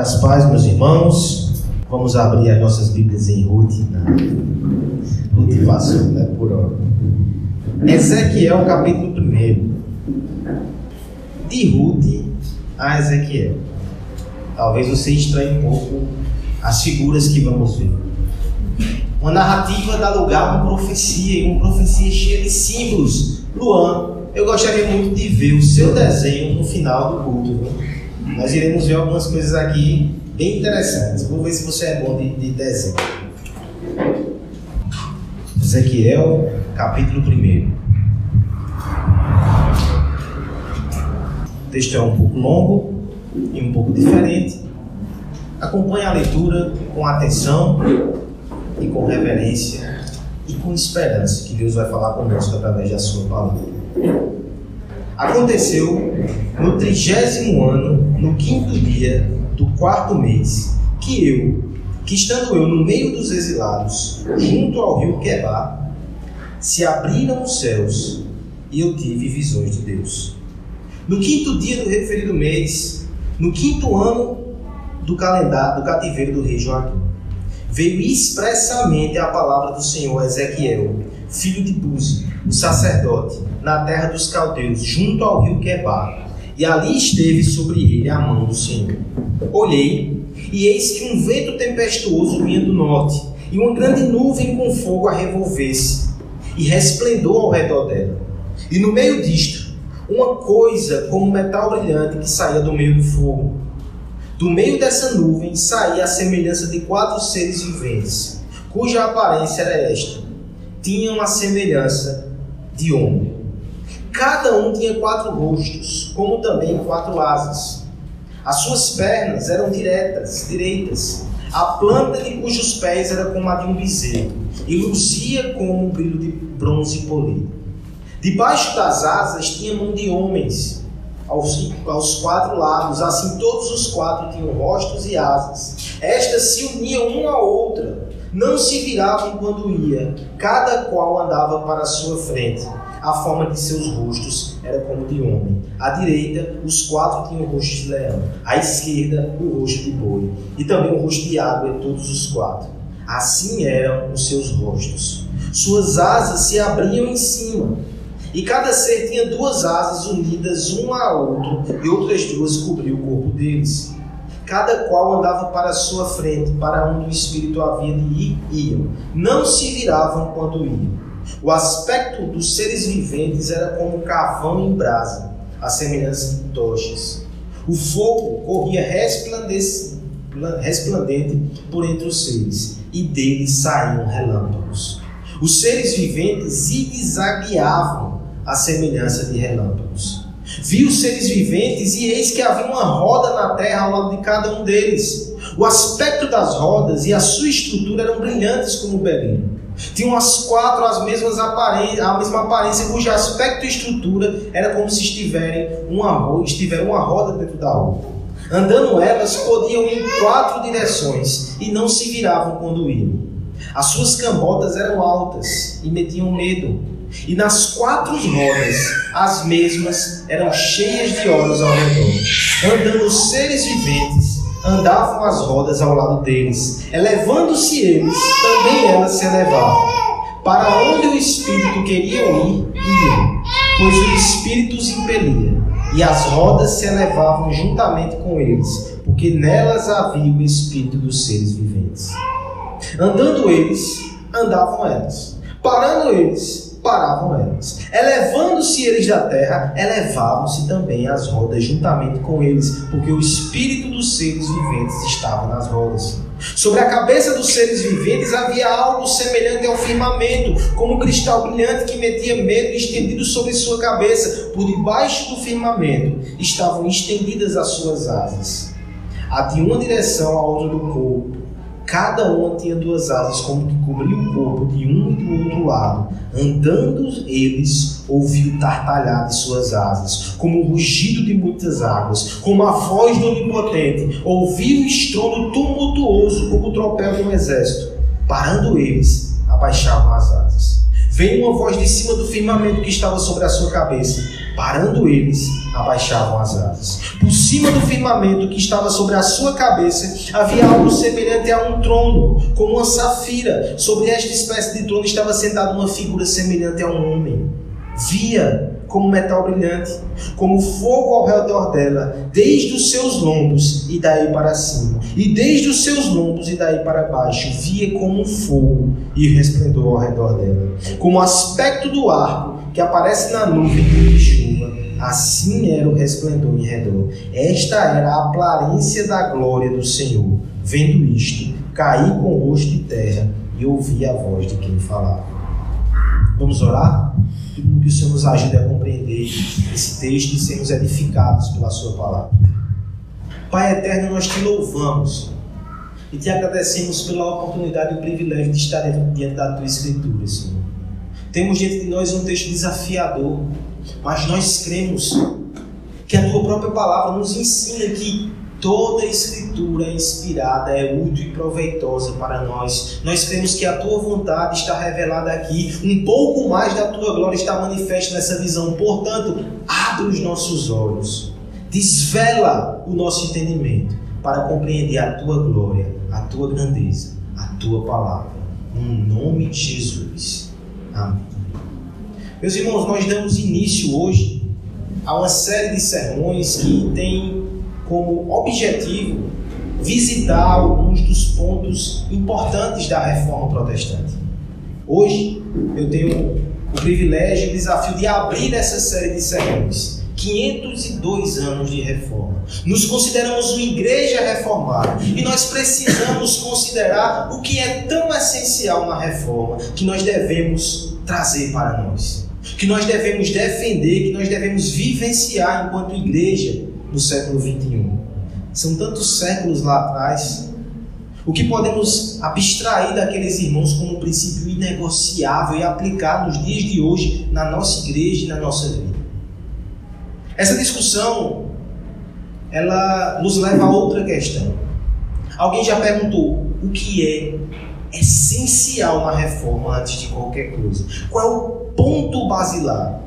As paz, meus irmãos. Vamos abrir as nossas Bíblias em Ruth. Ruth passou, né? Por hora. Ezequiel, capítulo 1. De Ruth a Ezequiel. Talvez você estranhe um pouco as figuras que vamos ver. Uma narrativa dá lugar a uma profecia, e uma profecia cheia de símbolos. Luan, eu gostaria muito de ver o seu desenho no final do culto. Viu? Nós iremos ver algumas coisas aqui bem interessantes. Vou ver se você é bom de, de desenho. Ezequiel, capítulo 1. O texto é um pouco longo e um pouco diferente. Acompanhe a leitura com atenção e com reverência e com esperança que Deus vai falar conosco através da sua palavra. Aconteceu no trigésimo ano, no quinto dia do quarto mês, que eu, que estando eu no meio dos exilados, junto ao rio Quebá, se abriram os céus e eu tive visões de Deus. No quinto dia do referido mês, no quinto ano do calendário do cativeiro do rei Joaquim, veio expressamente a palavra do Senhor Ezequiel, filho de Buzi, o sacerdote, na terra dos caldeus, junto ao rio Quebar, e ali esteve sobre ele a mão do Senhor. Olhei, e eis que um vento tempestuoso vinha do norte, e uma grande nuvem com fogo a revolver-se, e resplendor ao redor dela. E no meio disto, uma coisa como metal brilhante que saía do meio do fogo. Do meio dessa nuvem saía a semelhança de quatro seres viventes, cuja aparência era esta: tinham a semelhança de homem. Cada um tinha quatro rostos, como também quatro asas. As suas pernas eram diretas, direitas. A planta de cujos pés era como a de um bezerro, e luzia como um brilho de bronze polido. Debaixo das asas tinha mão de homens, aos, aos quatro lados, assim todos os quatro tinham rostos e asas. Estas se uniam uma à outra, não se viravam quando ia, cada qual andava para a sua frente a forma de seus rostos era como de homem. À direita, os quatro tinham o rosto de leão. À esquerda, o rosto de boi. E também o rosto de água em todos os quatro. Assim eram os seus rostos. Suas asas se abriam em cima. E cada ser tinha duas asas unidas uma a outra, e outras duas cobriam o corpo deles. Cada qual andava para a sua frente, para onde o Espírito havia de ir, iam. Não se viravam quando iam. O aspecto dos seres viventes era como carvão em brasa, a semelhança de tochas. O fogo corria resplandente por entre os seres, e deles saíam relâmpagos. Os seres viventes zigue-zagueavam a semelhança de relâmpagos. Vi os seres viventes e eis que havia uma roda na terra ao lado de cada um deles. O aspecto das rodas e a sua estrutura eram brilhantes como o berilo. Tinham as quatro as mesmas aparências, a mesma aparência, cujo aspecto e estrutura era como se estiverem uma, estiver uma roda dentro da outra. Andando elas, podiam ir em quatro direções e não se viravam quando iam. As suas cambotas eram altas e metiam medo. E nas quatro rodas, as mesmas eram cheias de olhos ao redor. Andando seres viventes andavam as rodas ao lado deles. Elevando-se eles, também elas se elevavam. Para onde o Espírito queria ir, iam, pois o Espírito os impelia. E as rodas se elevavam juntamente com eles, porque nelas havia o Espírito dos seres viventes. Andando eles, andavam elas. Parando eles, paravam elas. Elevando-se eles da terra, elevavam-se também as rodas juntamente com eles, porque o espírito dos seres viventes estava nas rodas. Sobre a cabeça dos seres viventes havia algo semelhante ao firmamento, como um cristal brilhante que metia medo estendido sobre sua cabeça. Por debaixo do firmamento estavam estendidas as suas asas, a de uma direção à outra do corpo Cada uma tinha duas asas, como que cobria o corpo de um e do outro lado. Andando eles, ouviu tartalhar de suas asas, como o rugido de muitas águas, como a voz do Onipotente. Ouviu o estrondo tumultuoso, como o tropel de um exército. Parando eles, abaixavam as asas. Veio uma voz de cima do firmamento que estava sobre a sua cabeça. Parando eles, abaixavam as asas. Por cima do firmamento que estava sobre a sua cabeça havia algo semelhante a um trono, como uma safira. Sobre esta espécie de trono estava sentada uma figura semelhante a um homem. Via como metal brilhante, como fogo ao redor dela, desde os seus lombos e daí para cima, e desde os seus lombos e daí para baixo, via como fogo e resplendor ao redor dela, como o aspecto do arco que aparece na nuvem de chuva, assim era o resplendor em redor. Esta era a aparência da glória do Senhor. Vendo isto, caí com o rosto de terra e ouvi a voz de quem falava. Vamos orar? que o Senhor nos ajude a compreender esse texto e sermos edificados pela Sua palavra. Pai eterno, nós te louvamos e te agradecemos pela oportunidade e o privilégio de estar diante da tua Escritura, Senhor. Temos diante de nós um texto desafiador, mas nós cremos que a tua própria palavra nos ensina que Toda escritura inspirada é útil e proveitosa para nós. Nós cremos que a tua vontade está revelada aqui. Um pouco mais da tua glória está manifesta nessa visão. Portanto, abre os nossos olhos. Desvela o nosso entendimento para compreender a tua glória, a tua grandeza, a tua palavra. No nome de Jesus. Amém. Meus irmãos, nós damos início hoje a uma série de sermões que tem como objetivo visitar alguns dos pontos importantes da reforma protestante. Hoje eu tenho o privilégio e o desafio de abrir essa série de sermões. 502 anos de reforma. Nos consideramos uma igreja reformada e nós precisamos considerar o que é tão essencial na reforma que nós devemos trazer para nós, que nós devemos defender, que nós devemos vivenciar enquanto igreja no século 21. São tantos séculos lá atrás. O que podemos abstrair daqueles irmãos como um princípio inegociável e aplicar nos dias de hoje na nossa igreja e na nossa vida? Essa discussão ela nos leva a outra questão. Alguém já perguntou o que é essencial na reforma antes de qualquer coisa? Qual é o ponto basilar?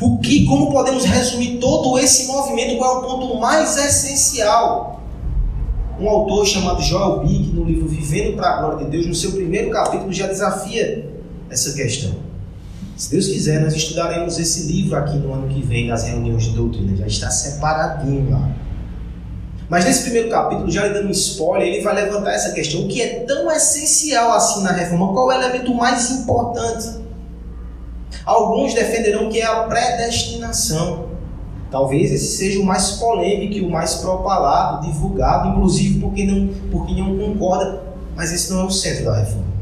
O que, como podemos resumir todo esse movimento? Qual é o ponto mais essencial? Um autor chamado Joel Big, no livro Vivendo para a Glória de Deus, no seu primeiro capítulo, já desafia essa questão. Se Deus quiser, nós estudaremos esse livro aqui no ano que vem, nas reuniões de doutrina. Já está separadinho lá. Mas nesse primeiro capítulo, já lhe dando um spoiler, ele vai levantar essa questão. O que é tão essencial assim na reforma? Qual é o elemento mais importante? Alguns defenderão que é a predestinação. Talvez esse seja o mais polêmico e o mais propalado, divulgado, inclusive porque não, porque não concorda, mas esse não é o centro da reforma.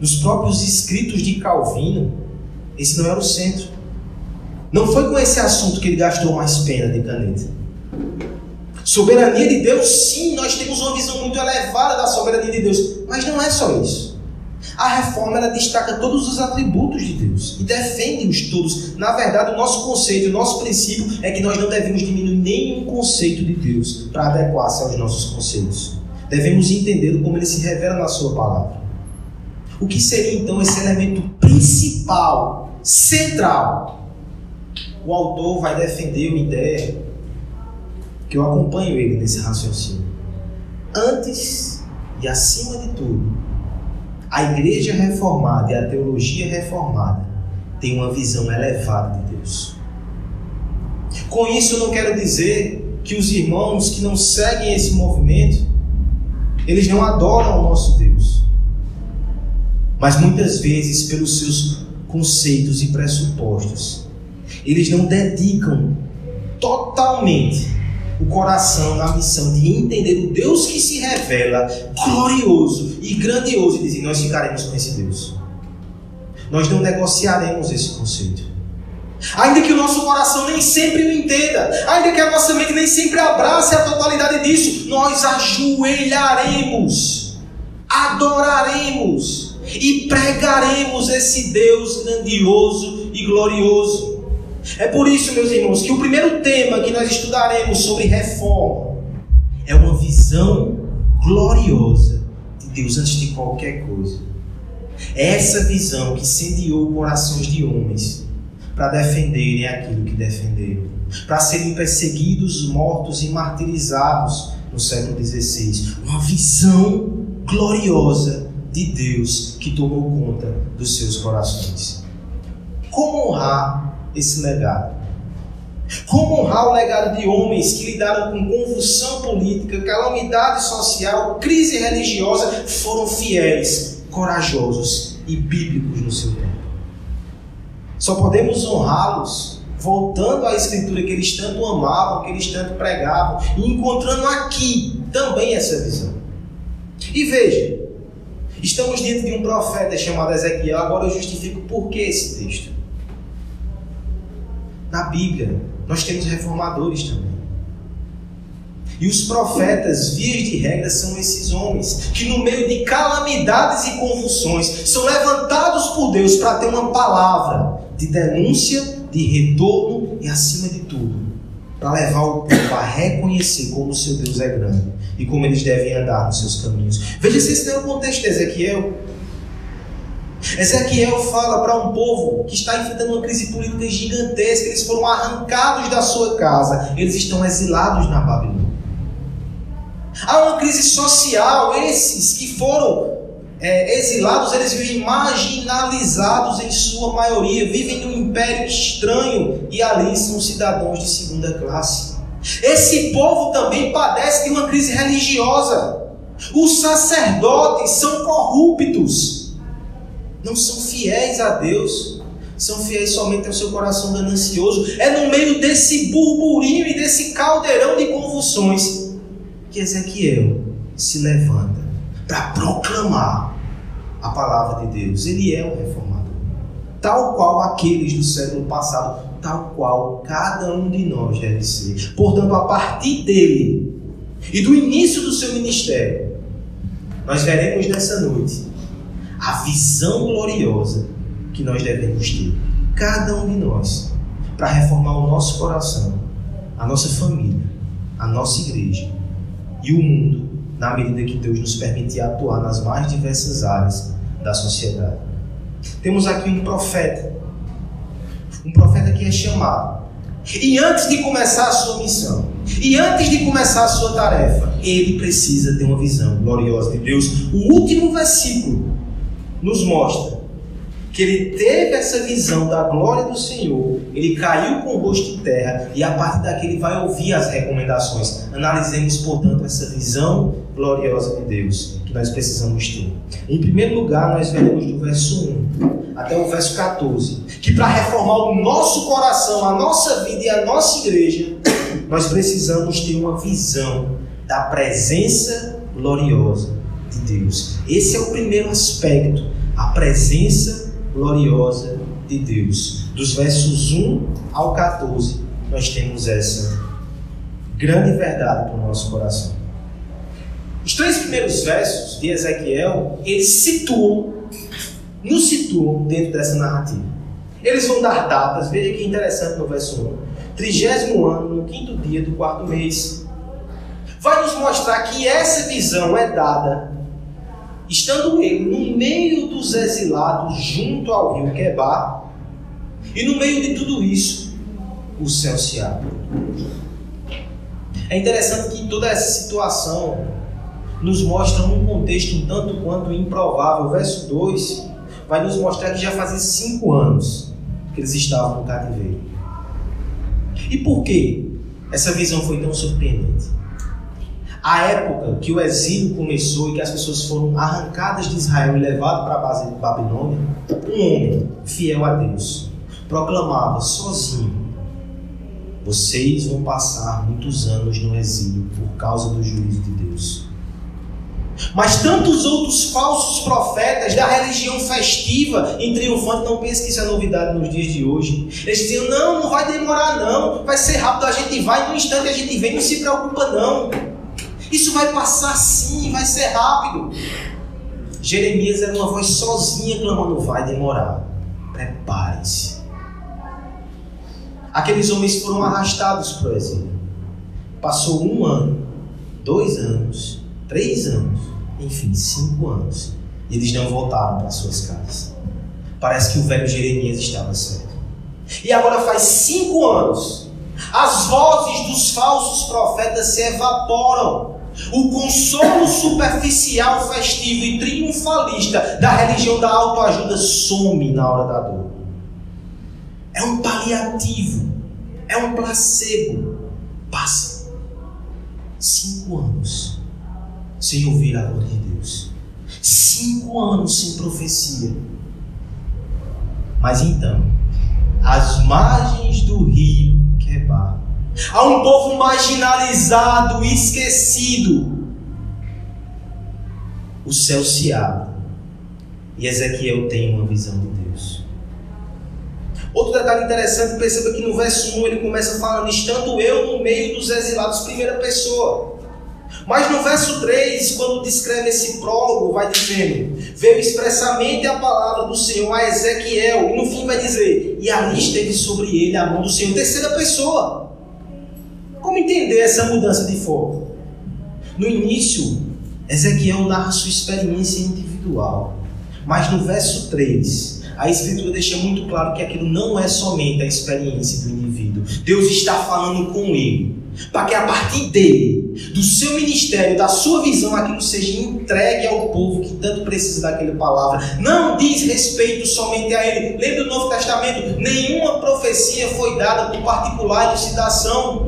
Nos próprios escritos de Calvino, esse não era o centro. Não foi com esse assunto que ele gastou mais pena de caneta. Soberania de Deus, sim, nós temos uma visão muito elevada da soberania de Deus, mas não é só isso. A reforma ela destaca todos os atributos de Deus e defende-os todos. Na verdade, o nosso conceito, o nosso princípio é que nós não devemos diminuir nenhum conceito de Deus para adequar-se aos nossos conceitos. Devemos entender como ele se revela na sua palavra. O que seria então esse elemento principal, central? O autor vai defender uma ideia que eu acompanho ele nesse raciocínio. Antes e acima de tudo, a igreja reformada e a teologia reformada têm uma visão elevada de Deus. Com isso, eu não quero dizer que os irmãos que não seguem esse movimento, eles não adoram o nosso Deus. Mas muitas vezes, pelos seus conceitos e pressupostos, eles não dedicam totalmente o coração na missão de entender o Deus que se revela glorioso e grandioso e dizer: Nós ficaremos com esse Deus. Nós não negociaremos esse conceito. Ainda que o nosso coração nem sempre o entenda, ainda que a nossa mente nem sempre abrace a totalidade disso, nós ajoelharemos, adoraremos e pregaremos esse Deus grandioso e glorioso. É por isso, meus irmãos, que o primeiro tema que nós estudaremos sobre reforma é uma visão gloriosa Deus antes de qualquer coisa. É essa visão que incendiou corações de homens para defenderem aquilo que defenderam, para serem perseguidos, mortos e martirizados no século XVI. Uma visão gloriosa de Deus que tomou conta dos seus corações. Como honrar esse legado? Como honrar o legado de homens que lidaram com convulsão política, calamidade social, crise religiosa, foram fiéis, corajosos e bíblicos no seu tempo? Só podemos honrá-los voltando à escritura que eles tanto amavam, que eles tanto pregavam, e encontrando aqui também essa visão. E veja, estamos diante de um profeta chamado Ezequiel, agora eu justifico por que esse texto. Na Bíblia, nós temos reformadores também. E os profetas, vias de regra, são esses homens que, no meio de calamidades e convulsões, são levantados por Deus para ter uma palavra de denúncia, de retorno e, acima de tudo, para levar o povo a reconhecer como o seu Deus é grande e como eles devem andar nos seus caminhos. Veja se esse não é o contexto de Ezequiel. Ezequiel fala para um povo que está enfrentando uma crise política gigantesca, eles foram arrancados da sua casa, eles estão exilados na Babilônia. Há uma crise social, esses que foram é, exilados, eles vivem marginalizados em sua maioria, vivem em um império estranho e ali são cidadãos de segunda classe. Esse povo também padece de uma crise religiosa. Os sacerdotes são corruptos, não são fiéis a Deus, são fiéis somente ao seu coração ganancioso. É no meio desse burburinho e desse caldeirão de convulsões que Ezequiel se levanta para proclamar a palavra de Deus. Ele é um reformador, tal qual aqueles do século passado, tal qual cada um de nós deve ser. Portanto, a partir dele e do início do seu ministério, nós veremos nessa noite a visão gloriosa que nós devemos ter, cada um de nós, para reformar o nosso coração, a nossa família, a nossa igreja e o mundo, na medida que Deus nos permitir atuar nas mais diversas áreas da sociedade. Temos aqui um profeta, um profeta que é chamado. E antes de começar a sua missão, e antes de começar a sua tarefa, ele precisa ter uma visão gloriosa de Deus. O último versículo nos mostra que ele teve essa visão da glória do Senhor, ele caiu com o rosto em terra e a partir daqui ele vai ouvir as recomendações. Analisemos, portanto, essa visão gloriosa de Deus que nós precisamos ter. Em primeiro lugar, nós veremos do verso 1 até o verso 14 que para reformar o nosso coração, a nossa vida e a nossa igreja, nós precisamos ter uma visão da presença gloriosa de Deus. Esse é o primeiro aspecto, a presença gloriosa de Deus. Dos versos 1 ao 14, nós temos essa grande verdade para o nosso coração. Os três primeiros versos de Ezequiel, eles situam, nos situam dentro dessa narrativa. Eles vão dar datas, veja que interessante no verso 1. Trigésimo ano, no quinto dia do quarto mês. Vai nos mostrar que essa visão é dada estando ele no meio dos exilados, junto ao rio Quebar, e no meio de tudo isso, o céu se abre. É interessante que toda essa situação nos mostra um contexto um tanto quanto improvável. O verso 2 vai nos mostrar que já fazia cinco anos que eles estavam no cativeiro. E por que essa visão foi tão surpreendente? A época que o exílio começou e que as pessoas foram arrancadas de Israel e levadas para a base de Babilônia, um homem fiel a Deus proclamava sozinho: Vocês vão passar muitos anos no exílio por causa do juízo de Deus. Mas tantos outros falsos profetas da religião festiva em triunfante, não pense que isso é novidade nos dias de hoje. Eles diziam: não, não vai demorar, não, vai ser rápido, a gente vai, no instante a gente vem, não se preocupa, não. Isso vai passar sim, vai ser rápido. Jeremias era uma voz sozinha clamando: vai demorar. Prepare-se. Aqueles homens foram arrastados para o exílio. Passou um ano, dois anos, três anos, enfim, cinco anos. E eles não voltaram para suas casas. Parece que o velho Jeremias estava certo. E agora faz cinco anos. As vozes dos falsos profetas se evaporam. O consolo superficial, festivo e triunfalista da religião da autoajuda some na hora da dor. É um paliativo, é um placebo. Passa cinco anos sem ouvir a voz de Deus, cinco anos sem profecia. Mas então, às margens do rio Quebar, há um povo marginalizado, esquecido. O céu se abre e Ezequiel tem uma visão de Deus. Outro detalhe interessante, perceba que no verso 1 ele começa falando: Estando eu no meio dos exilados, primeira pessoa. Mas no verso 3, quando descreve esse prólogo, vai dizendo: Veio expressamente a palavra do Senhor a Ezequiel, e no fim vai dizer: E ali esteve sobre ele a mão do Senhor, terceira pessoa. Como entender essa mudança de foco? No início, Ezequiel narra sua experiência individual, mas no verso 3, a Escritura deixa muito claro que aquilo não é somente a experiência do indivíduo. Deus está falando com ele, para que a partir dele, do seu ministério, da sua visão, aquilo seja entregue ao povo que tanto precisa daquela palavra. Não diz respeito somente a ele. Lembra do Novo Testamento? Nenhuma profecia foi dada por particular elucidação.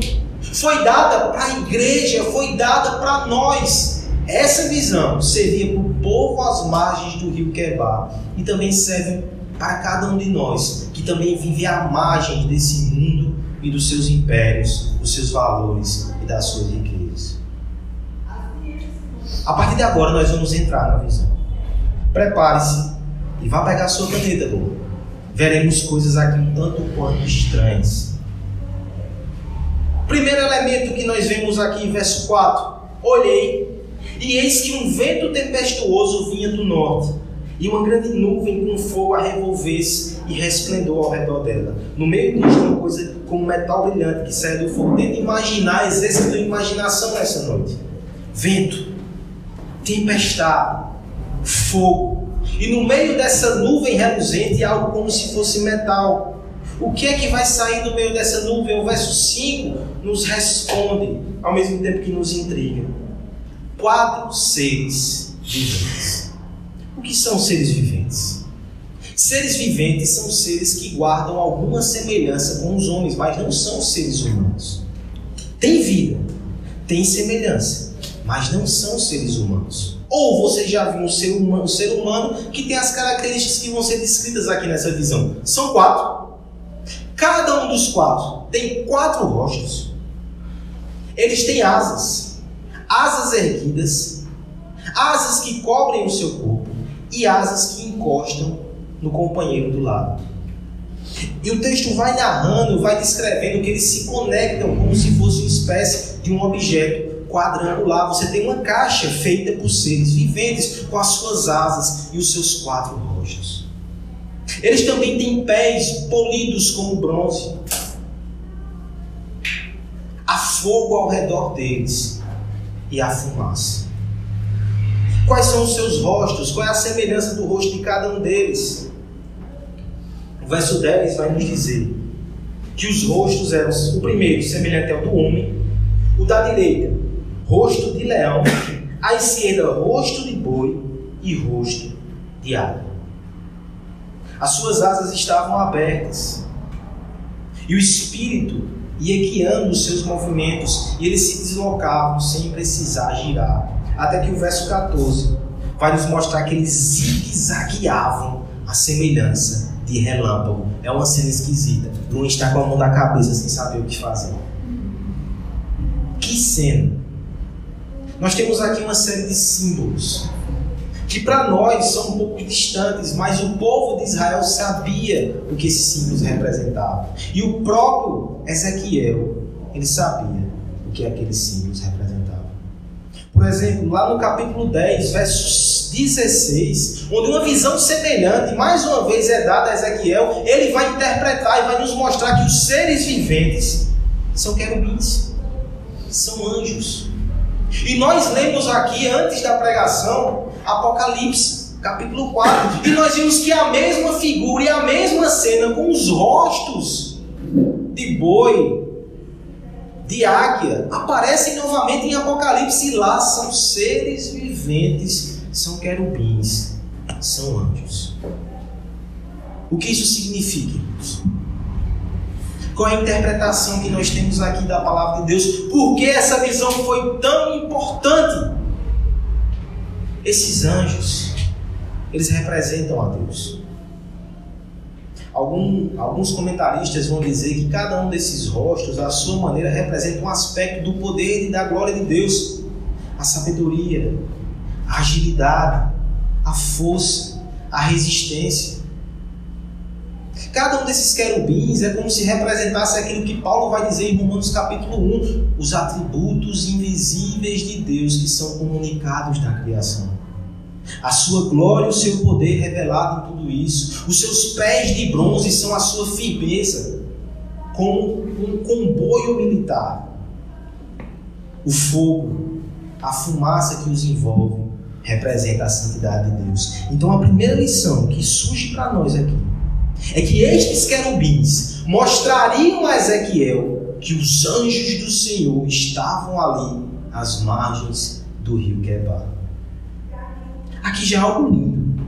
Foi dada para a igreja, foi dada para nós. Essa visão servia para o povo às margens do rio Quebar e também serve para cada um de nós que também vive à margem desse mundo e dos seus impérios, dos seus valores e das suas riquezas. A partir de agora nós vamos entrar na visão. Prepare-se e vá pegar sua caneta, boa. Veremos coisas aqui um tanto quanto estranhas. Primeiro elemento que nós vemos aqui, verso 4. Olhei, e eis que um vento tempestuoso vinha do norte e uma grande nuvem com fogo a revolver-se e resplendor ao redor dela. No meio disso, uma coisa como metal brilhante que sai do fogo. Tenta imaginar, exerce a imaginação nessa noite. Vento, tempestade, fogo. E no meio dessa nuvem reluzente, algo como se fosse metal. O que é que vai sair do meio dessa nuvem? O verso 5 nos responde, ao mesmo tempo que nos intriga. Quatro seres viventes que são seres viventes? Seres viventes são seres que guardam alguma semelhança com os homens, mas não são seres humanos. Tem vida, tem semelhança, mas não são seres humanos. Ou você já viu um ser humano, um ser humano que tem as características que vão ser descritas aqui nessa visão? São quatro. Cada um dos quatro tem quatro rostos. Eles têm asas, asas erguidas, asas que cobrem o seu corpo e asas que encostam no companheiro do lado. E o texto vai narrando, vai descrevendo que eles se conectam como se fosse uma espécie de um objeto quadrangular. Você tem uma caixa feita por seres viventes, com as suas asas e os seus quatro rostos. Eles também têm pés polidos como bronze. Há fogo ao redor deles e há fumaça. Quais são os seus rostos? Qual é a semelhança do rosto de cada um deles? O verso 10 vai nos dizer que os rostos eram o primeiro, semelhante ao do homem, o da direita, rosto de leão, à esquerda, rosto de boi e rosto de águia. As suas asas estavam abertas e o espírito ia guiando os seus movimentos e eles se deslocavam sem precisar girar até que o verso 14 vai nos mostrar que eles zigue-zagueavam a semelhança de relâmpago. É uma cena esquisita. Luiz está com a mão na cabeça sem saber o que fazer. Que cena! Nós temos aqui uma série de símbolos que para nós são um pouco distantes, mas o povo de Israel sabia o que esses símbolos representavam. E o próprio Ezequiel, ele sabia o que aqueles símbolos representavam. Por exemplo, lá no capítulo 10, versos 16, onde uma visão semelhante, mais uma vez, é dada a Ezequiel, ele vai interpretar e vai nos mostrar que os seres viventes são querubins, são anjos. E nós lemos aqui, antes da pregação, Apocalipse, capítulo 4. E nós vimos que a mesma figura e a mesma cena com os rostos de boi, de águia, aparecem novamente em Apocalipse. E lá são seres viventes, são querubins, são anjos. O que isso significa, irmãos? Qual é a interpretação que nós temos aqui da palavra de Deus? Por que essa visão foi tão importante? Esses anjos, eles representam a Deus. Algum, alguns comentaristas vão dizer que cada um desses rostos, à sua maneira, representa um aspecto do poder e da glória de Deus. A sabedoria, a agilidade, a força, a resistência. Cada um desses querubins é como se representasse aquilo que Paulo vai dizer em Romanos capítulo 1, os atributos invisíveis de Deus que são comunicados na criação. A sua glória e o seu poder revelado em tudo isso. Os seus pés de bronze são a sua firmeza, como um comboio militar. O fogo, a fumaça que os envolve, representa a santidade de Deus. Então a primeira lição que surge para nós aqui é que estes querubins mostrariam a Ezequiel que os anjos do Senhor estavam ali às margens do rio Quebar. Aqui já é algo lindo,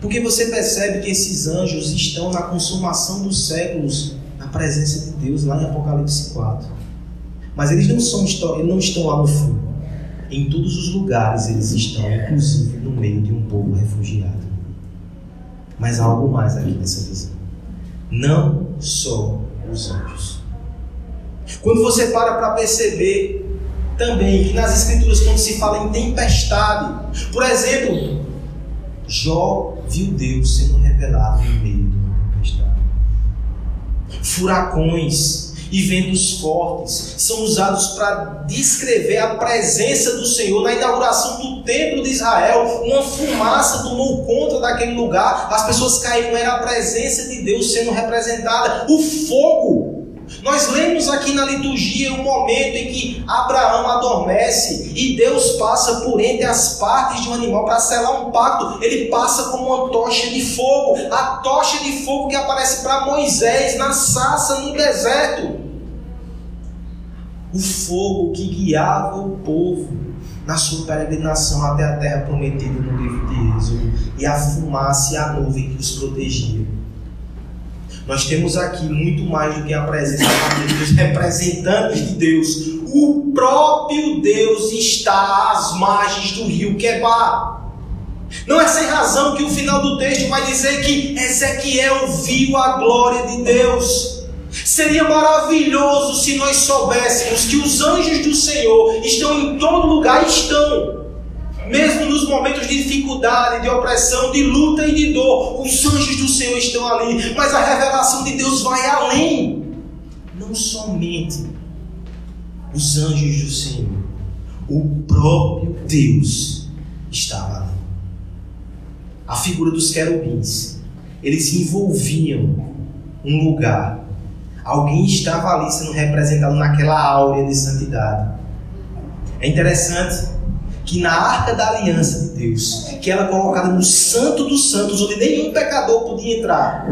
porque você percebe que esses anjos estão na consumação dos séculos na presença de Deus lá em Apocalipse 4. Mas eles não, são, eles não estão lá no fundo. Em todos os lugares eles estão, inclusive no meio de um povo refugiado. Mas há algo mais aqui nessa visão não só os anjos. Quando você para para perceber também que nas Escrituras, quando se fala em tempestade, por exemplo, Jó viu Deus sendo revelado no meio de uma tempestade. Furacões, e ventos fortes são usados para descrever a presença do Senhor na inauguração do templo de Israel. Uma fumaça tomou conta daquele lugar, as pessoas caíram, era a presença de Deus sendo representada. O fogo nós lemos aqui na liturgia o momento em que Abraão adormece e Deus passa por entre as partes de um animal para selar um pacto. Ele passa como uma tocha de fogo, a tocha de fogo que aparece para Moisés na sarça no deserto. O fogo que guiava o povo na sua peregrinação até a terra prometida no livro de Êxodo, e a fumaça e a nuvem que os protegia. Nós temos aqui muito mais do que a presença dos representantes de Deus. O próprio Deus está às margens do rio Quebar. Não é sem razão que o final do texto vai dizer que Ezequiel viu a glória de Deus. Seria maravilhoso se nós soubéssemos que os anjos do Senhor estão em todo lugar, estão mesmo nos momentos de dificuldade, de opressão, de luta e de dor, os anjos do Senhor estão ali, mas a revelação de Deus vai além. Não somente os anjos do Senhor, o próprio Deus estava ali. A figura dos querubins, eles envolviam um lugar. Alguém estava ali sendo representado naquela áurea de santidade. É interessante que na arca da aliança de Deus, que ela é colocada no santo dos santos, onde nenhum pecador podia entrar,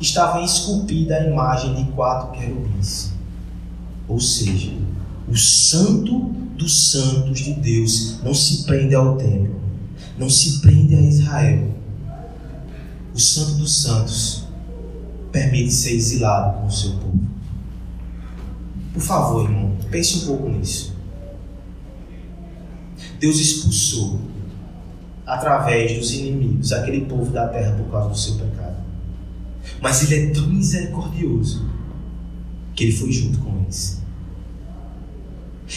estava esculpida a imagem de quatro querubins. Ou seja, o santo dos santos de Deus não se prende ao templo, não se prende a Israel. O santo dos santos permite ser exilado com o seu povo. Por favor, irmão, pense um pouco nisso. Deus expulsou através dos inimigos aquele povo da terra por causa do seu pecado. Mas Ele é tão misericordioso que Ele foi junto com eles.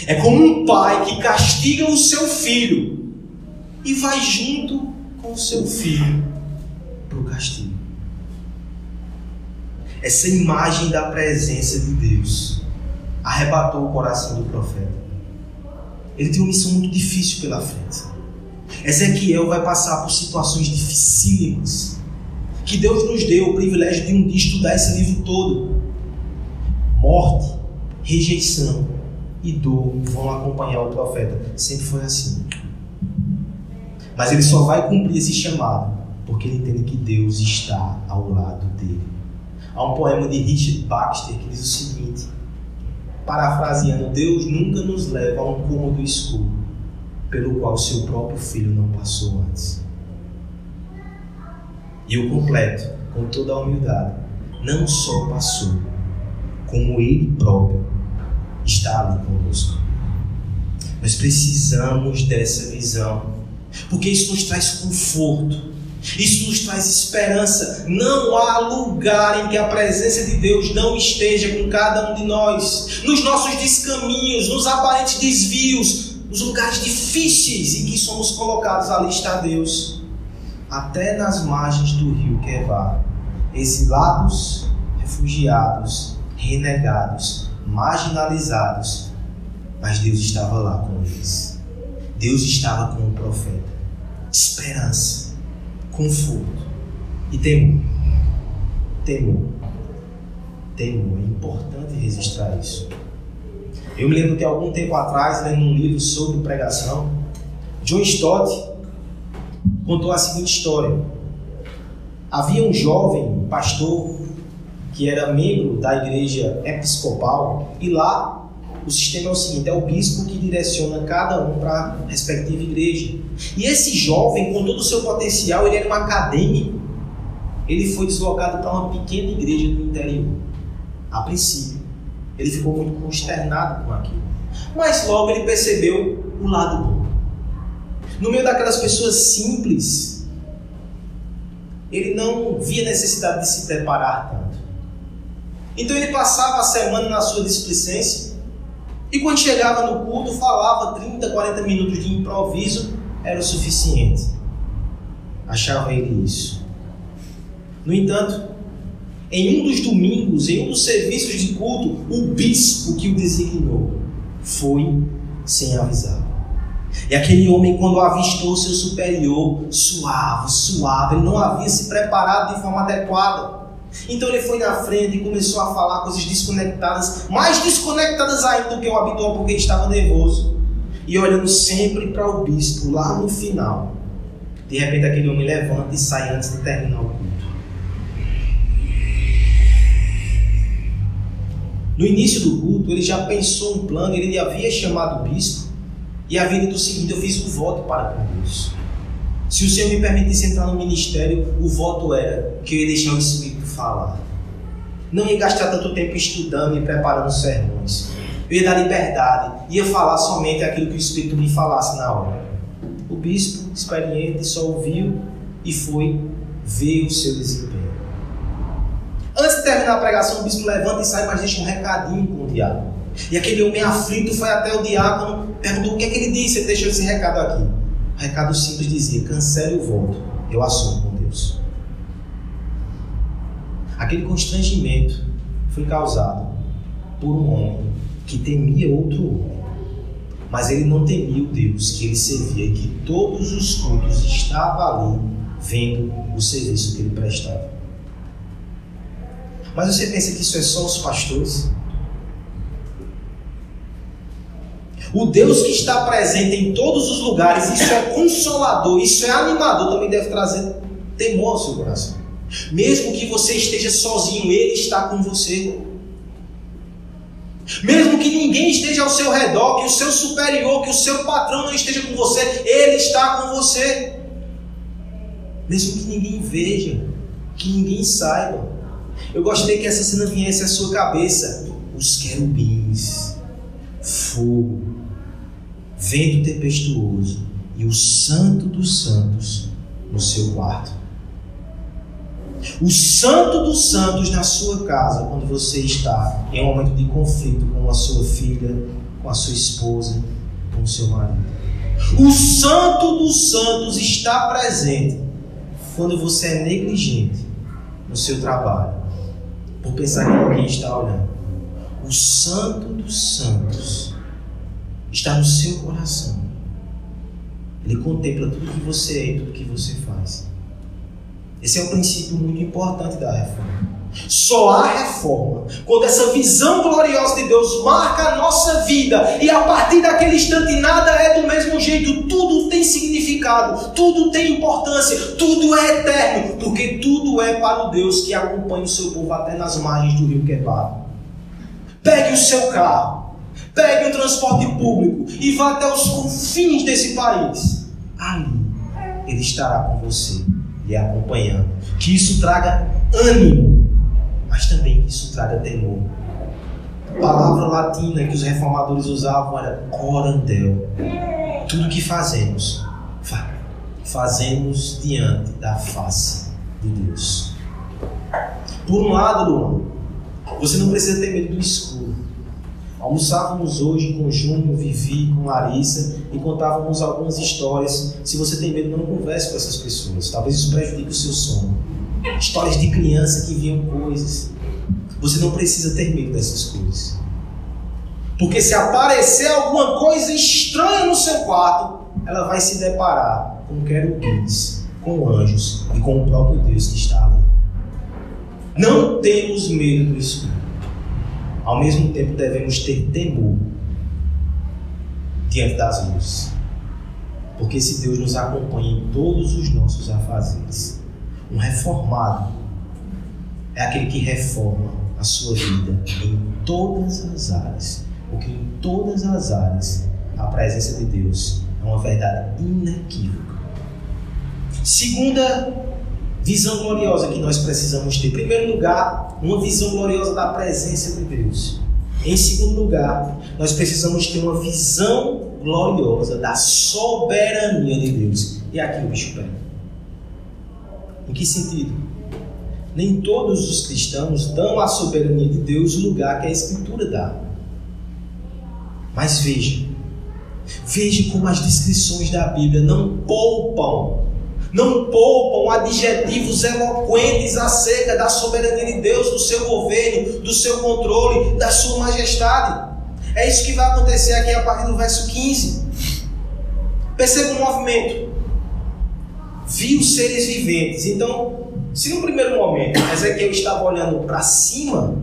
É como um pai que castiga o seu filho e vai junto com o seu filho para o castigo. Essa imagem da presença de Deus arrebatou o coração do profeta. Ele tem uma missão muito difícil pela frente. Ezequiel vai passar por situações dificílimas. Que Deus nos deu o privilégio de um dia estudar esse livro todo. Morte, rejeição e dor vão acompanhar o profeta. Sempre foi assim. Mas ele só vai cumprir esse chamado porque ele entende que Deus está ao lado dele. Há um poema de Richard Baxter que diz o seguinte: parafraseando, Deus nunca nos leva a um cômodo escuro pelo qual seu próprio filho não passou antes. E eu completo, com toda a humildade, não só passou, como ele próprio está ali conosco. Nós precisamos dessa visão, porque isso nos traz conforto, isso nos traz esperança. Não há lugar em que a presença de Deus não esteja com cada um de nós, nos nossos descaminhos, nos aparentes desvios, nos lugares difíceis em que somos colocados, ali está Deus. Até nas margens do rio Quevar, exilados, refugiados, renegados, marginalizados, mas Deus estava lá com eles. Deus estava com o profeta. Esperança, conforto e temor. Temor. Temor. É importante registrar isso. Eu me lembro que algum tempo atrás, lendo um livro sobre pregação, John Stott contou a seguinte história. Havia um jovem pastor que era membro da igreja episcopal e lá o sistema é o seguinte: é o bispo que direciona cada um para a respectiva igreja. E esse jovem, com todo o seu potencial, ele era um acadêmico. Ele foi deslocado para uma pequena igreja do interior, a princípio. Ele ficou muito consternado com aquilo. Mas logo ele percebeu o lado bom. No meio daquelas pessoas simples, ele não via necessidade de se preparar tanto. Então ele passava a semana na sua displicência e quando chegava no culto falava 30, 40 minutos de improviso, era o suficiente. Achava ele isso. No entanto, em um dos domingos, em um dos serviços de culto, o bispo que o designou foi sem avisar. E aquele homem, quando avistou seu superior, suave, suave, ele não havia se preparado de forma adequada. Então ele foi na frente e começou a falar coisas desconectadas, mais desconectadas ainda do que o habitual, porque estava nervoso. E olhando sempre para o bispo lá no final. De repente aquele homem levanta e sai antes de terminar o culto. No início do culto, ele já pensou um plano, ele havia chamado o bispo e havia dito o seguinte: Eu fiz um voto para com Deus. Se o Senhor me permitisse entrar no ministério, o voto era que eu ia deixar o Espírito falar. Não ia gastar tanto tempo estudando e preparando sermões. Eu ia dar liberdade, ia falar somente aquilo que o Espírito me falasse na hora. O bispo, experiente, só ouviu e foi ver o seu desempenho. Antes de terminar a pregação, o bispo levanta e sai, mas deixa um recadinho com o diácono. E aquele homem aflito foi até o diácono, perguntou o que é que ele disse, ele deixou esse recado aqui. O recado simples dizia: cancele o voto, eu assumo. Aquele constrangimento foi causado por um homem que temia outro homem. Mas ele não temia o Deus que ele servia e que todos os cultos estavam ali vendo o serviço que ele prestava. Mas você pensa que isso é só os pastores? O Deus que está presente em todos os lugares, isso é consolador, isso é animador, também deve trazer temor ao seu coração. Mesmo que você esteja sozinho, Ele está com você. Mesmo que ninguém esteja ao seu redor, que o seu superior, que o seu patrão não esteja com você, Ele está com você. Mesmo que ninguém veja, que ninguém saiba. Eu gostaria que essa cena viesse à sua cabeça. Os querubins, fogo, vento tempestuoso e o santo dos santos no seu quarto. O santo dos santos na sua casa, quando você está em um momento de conflito com a sua filha, com a sua esposa, com o seu marido. O santo dos santos está presente quando você é negligente no seu trabalho, por pensar que ninguém está olhando. O Santo dos Santos está no seu coração. Ele contempla tudo que você é e tudo que você faz. Esse é um princípio muito importante da reforma. Só há reforma quando essa visão gloriosa de Deus marca a nossa vida e a partir daquele instante nada é do mesmo jeito, tudo tem significado, tudo tem importância, tudo é eterno, porque tudo é para o Deus que acompanha o seu povo até nas margens do rio Quebrado. Pegue o seu carro, pegue um transporte público e vá até os confins desse país. Ali ele estará com você, lhe acompanhando. Que isso traga ânimo mas também que isso traga temor. A palavra latina que os reformadores usavam era corandel. Tudo que fazemos, fazemos diante da face de Deus. Por um lado, Luan, você não precisa ter medo do escuro. Almoçávamos hoje com Júnior, Vivi, com Larissa e contávamos algumas histórias. Se você tem medo, não converse com essas pessoas. Talvez isso prejudique o seu sono histórias de criança que viam coisas. Você não precisa ter medo dessas coisas. Porque se aparecer alguma coisa estranha no seu quarto, ela vai se deparar com querubins, com anjos e com o próprio Deus que está ali. Não temos medo do escuro. Ao mesmo tempo, devemos ter temor diante das luzes. Porque esse Deus nos acompanha em todos os nossos afazeres. Um reformado é aquele que reforma a sua vida em todas as áreas. Porque em todas as áreas a presença de Deus é uma verdade inequívoca. Segunda visão gloriosa que nós precisamos ter. Em primeiro lugar, uma visão gloriosa da presença de Deus. Em segundo lugar, nós precisamos ter uma visão gloriosa da soberania de Deus. E aqui o bicho pega. Em que sentido? Nem todos os cristãos dão à soberania de Deus o lugar que a Escritura dá. Mas veja, veja como as descrições da Bíblia não poupam, não poupam adjetivos eloquentes acerca da soberania de Deus, do seu governo, do seu controle, da sua majestade. É isso que vai acontecer aqui a partir do verso 15. Perceba o movimento viu seres viventes. Então, se no primeiro momento Ezequiel estava olhando para cima,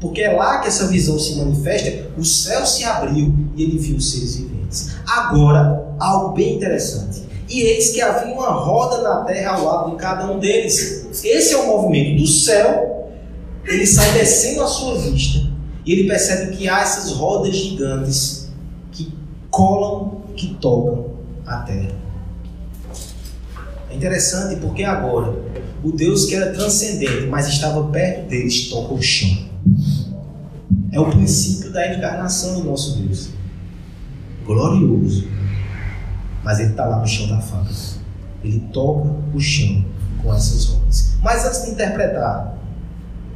porque é lá que essa visão se manifesta, o céu se abriu e ele viu seres viventes. Agora, algo bem interessante. E eis que havia uma roda na terra ao lado de cada um deles. Esse é o movimento do céu. Ele sai descendo à sua vista e ele percebe que há essas rodas gigantes que colam, que tocam a terra. É interessante porque agora o Deus que era transcendente, mas estava perto deles, toca o chão. É o princípio da encarnação do nosso Deus. Glorioso. Mas ele está lá no chão da fábrica. Ele toca o chão com essas rodas. Mas antes de interpretar,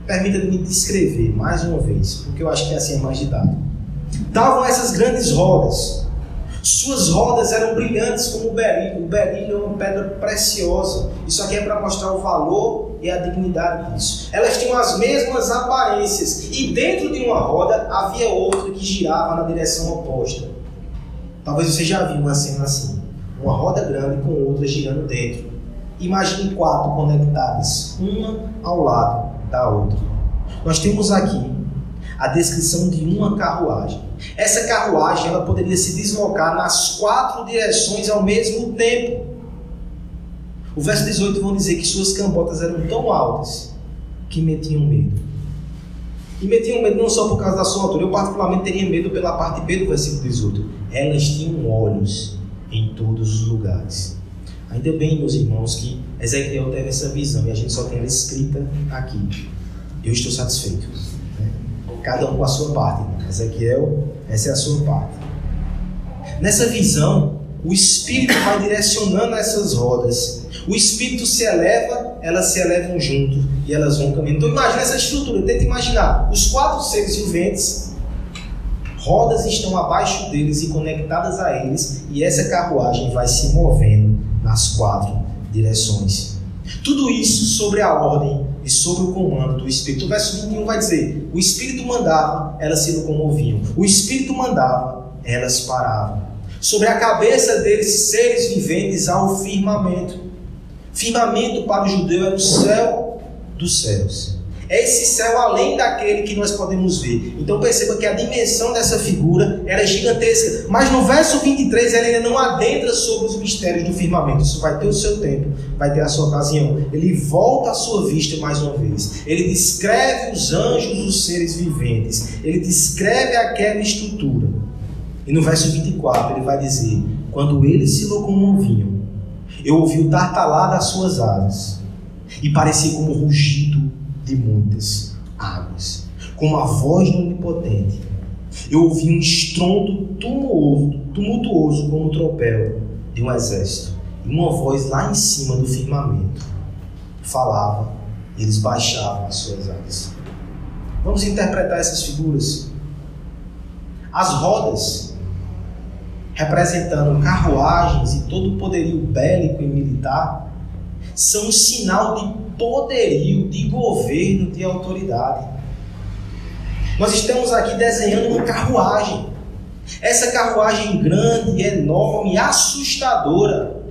permita-me descrever mais uma vez, porque eu acho que assim é mais didático. Estavam essas grandes rodas suas rodas eram brilhantes como o berílio. O berílio é uma pedra preciosa. Isso aqui é para mostrar o valor e a dignidade disso. Elas tinham as mesmas aparências. E dentro de uma roda havia outra que girava na direção oposta. Talvez você já viu uma cena assim. Uma roda grande com outra girando dentro. Imagine quatro conectadas, uma ao lado da outra. Nós temos aqui a descrição de uma carruagem. Essa carruagem ela poderia se deslocar nas quatro direções ao mesmo tempo. O verso 18 vão dizer que suas cambotas eram tão altas que metiam medo. E metiam medo não só por causa da sua altura, eu particularmente teria medo pela parte B do versículo 18. Elas tinham olhos em todos os lugares. Ainda bem, meus irmãos, que Ezequiel teve essa visão e a gente só tem ela escrita aqui. Eu estou satisfeito. Né? Cada um com a sua parte. Ezequiel, essa é a sua parte. Nessa visão, o Espírito vai direcionando essas rodas. O Espírito se eleva, elas se elevam junto e elas vão caminhando. Então imagina essa estrutura, tenta imaginar. Os quatro seres viventes, rodas estão abaixo deles e conectadas a eles, e essa carruagem vai se movendo nas quatro direções. Tudo isso sobre a ordem e sob o comando do Espírito. O verso 21 vai dizer: O Espírito mandava, elas se locomoviam. O Espírito mandava, elas paravam. Sobre a cabeça deles, seres viventes, há o firmamento. Firmamento para o judeu é o céu dos céus. É esse céu além daquele que nós podemos ver. Então perceba que a dimensão dessa figura era gigantesca. Mas no verso 23 ele ainda não adentra sobre os mistérios do firmamento. Isso vai ter o seu tempo, vai ter a sua ocasião. Ele volta à sua vista mais uma vez. Ele descreve os anjos, os seres viventes. Ele descreve aquela estrutura. E no verso 24 ele vai dizer: Quando eles se locomoviam, eu ouvi o tartalar das suas asas, e parecia como rugido de muitas águas, como a voz do Onipotente. Eu ouvi um estrondo tumultuoso, tumultuoso como o tropel de um exército, e uma voz lá em cima do firmamento falava, e eles baixavam as suas asas. Vamos interpretar essas figuras. As rodas, representando carruagens e todo o poderio bélico e militar, são um sinal de poderio, de governo, de autoridade. Nós estamos aqui desenhando uma carruagem. Essa carruagem grande, enorme, assustadora,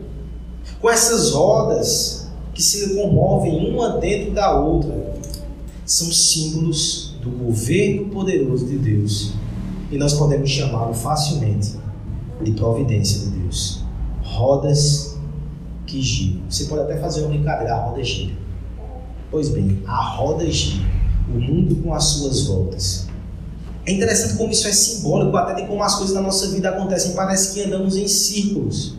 com essas rodas que se comovem uma dentro da outra, são símbolos do governo poderoso de Deus. E nós podemos chamá-lo facilmente de providência de Deus. Rodas que giram. Você pode até fazer uma brincadeira, a roda gira. Pois bem, a roda gira, o mundo com as suas voltas. É interessante como isso é simbólico, até de como as coisas na nossa vida acontecem. Parece que andamos em círculos.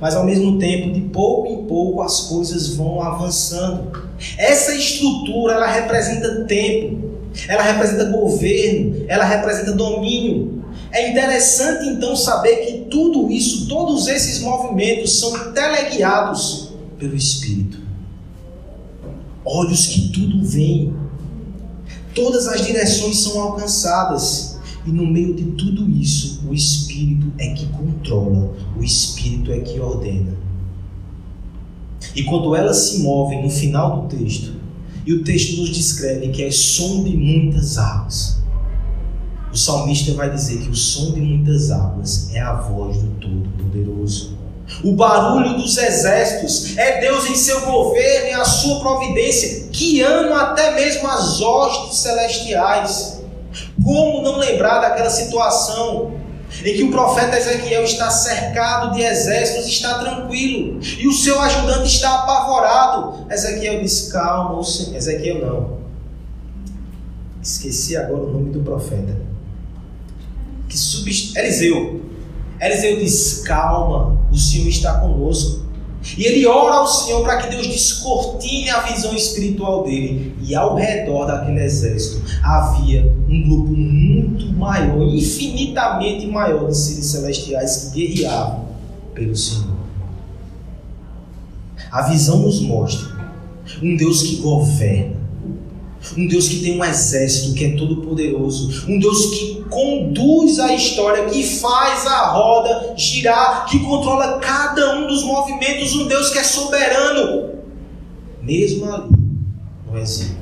Mas ao mesmo tempo, de pouco em pouco, as coisas vão avançando. Essa estrutura, ela representa tempo, ela representa governo, ela representa domínio. É interessante então saber que tudo isso, todos esses movimentos são teleguiados pelo Espírito olhos que tudo veem. Todas as direções são alcançadas. E no meio de tudo isso, o Espírito é que controla, o Espírito é que ordena. E quando elas se movem no final do texto, e o texto nos descreve que é som de muitas águas, o salmista vai dizer que o som de muitas águas é a voz do Todo-Poderoso. O barulho dos exércitos é Deus em seu governo e a sua providência, guiando até mesmo as hostes celestiais. Como não lembrar daquela situação em que o profeta Ezequiel está cercado de exércitos, está tranquilo, e o seu ajudante está apavorado? Ezequiel diz: Calma, Ezequiel não. Esqueci agora o nome do profeta. Que subst... Eliseu Eliseu diz: Calma, o Senhor está conosco. E ele ora ao Senhor para que Deus descortine a visão espiritual dele. E ao redor daquele exército havia um grupo muito maior, infinitamente maior de seres celestiais que guerreavam pelo Senhor. A visão nos mostra um Deus que governa, um Deus que tem um exército que é todo poderoso, um Deus que conduz a história, que faz a roda girar, que controla cada um dos movimentos, um Deus que é soberano, mesmo ali no exílio.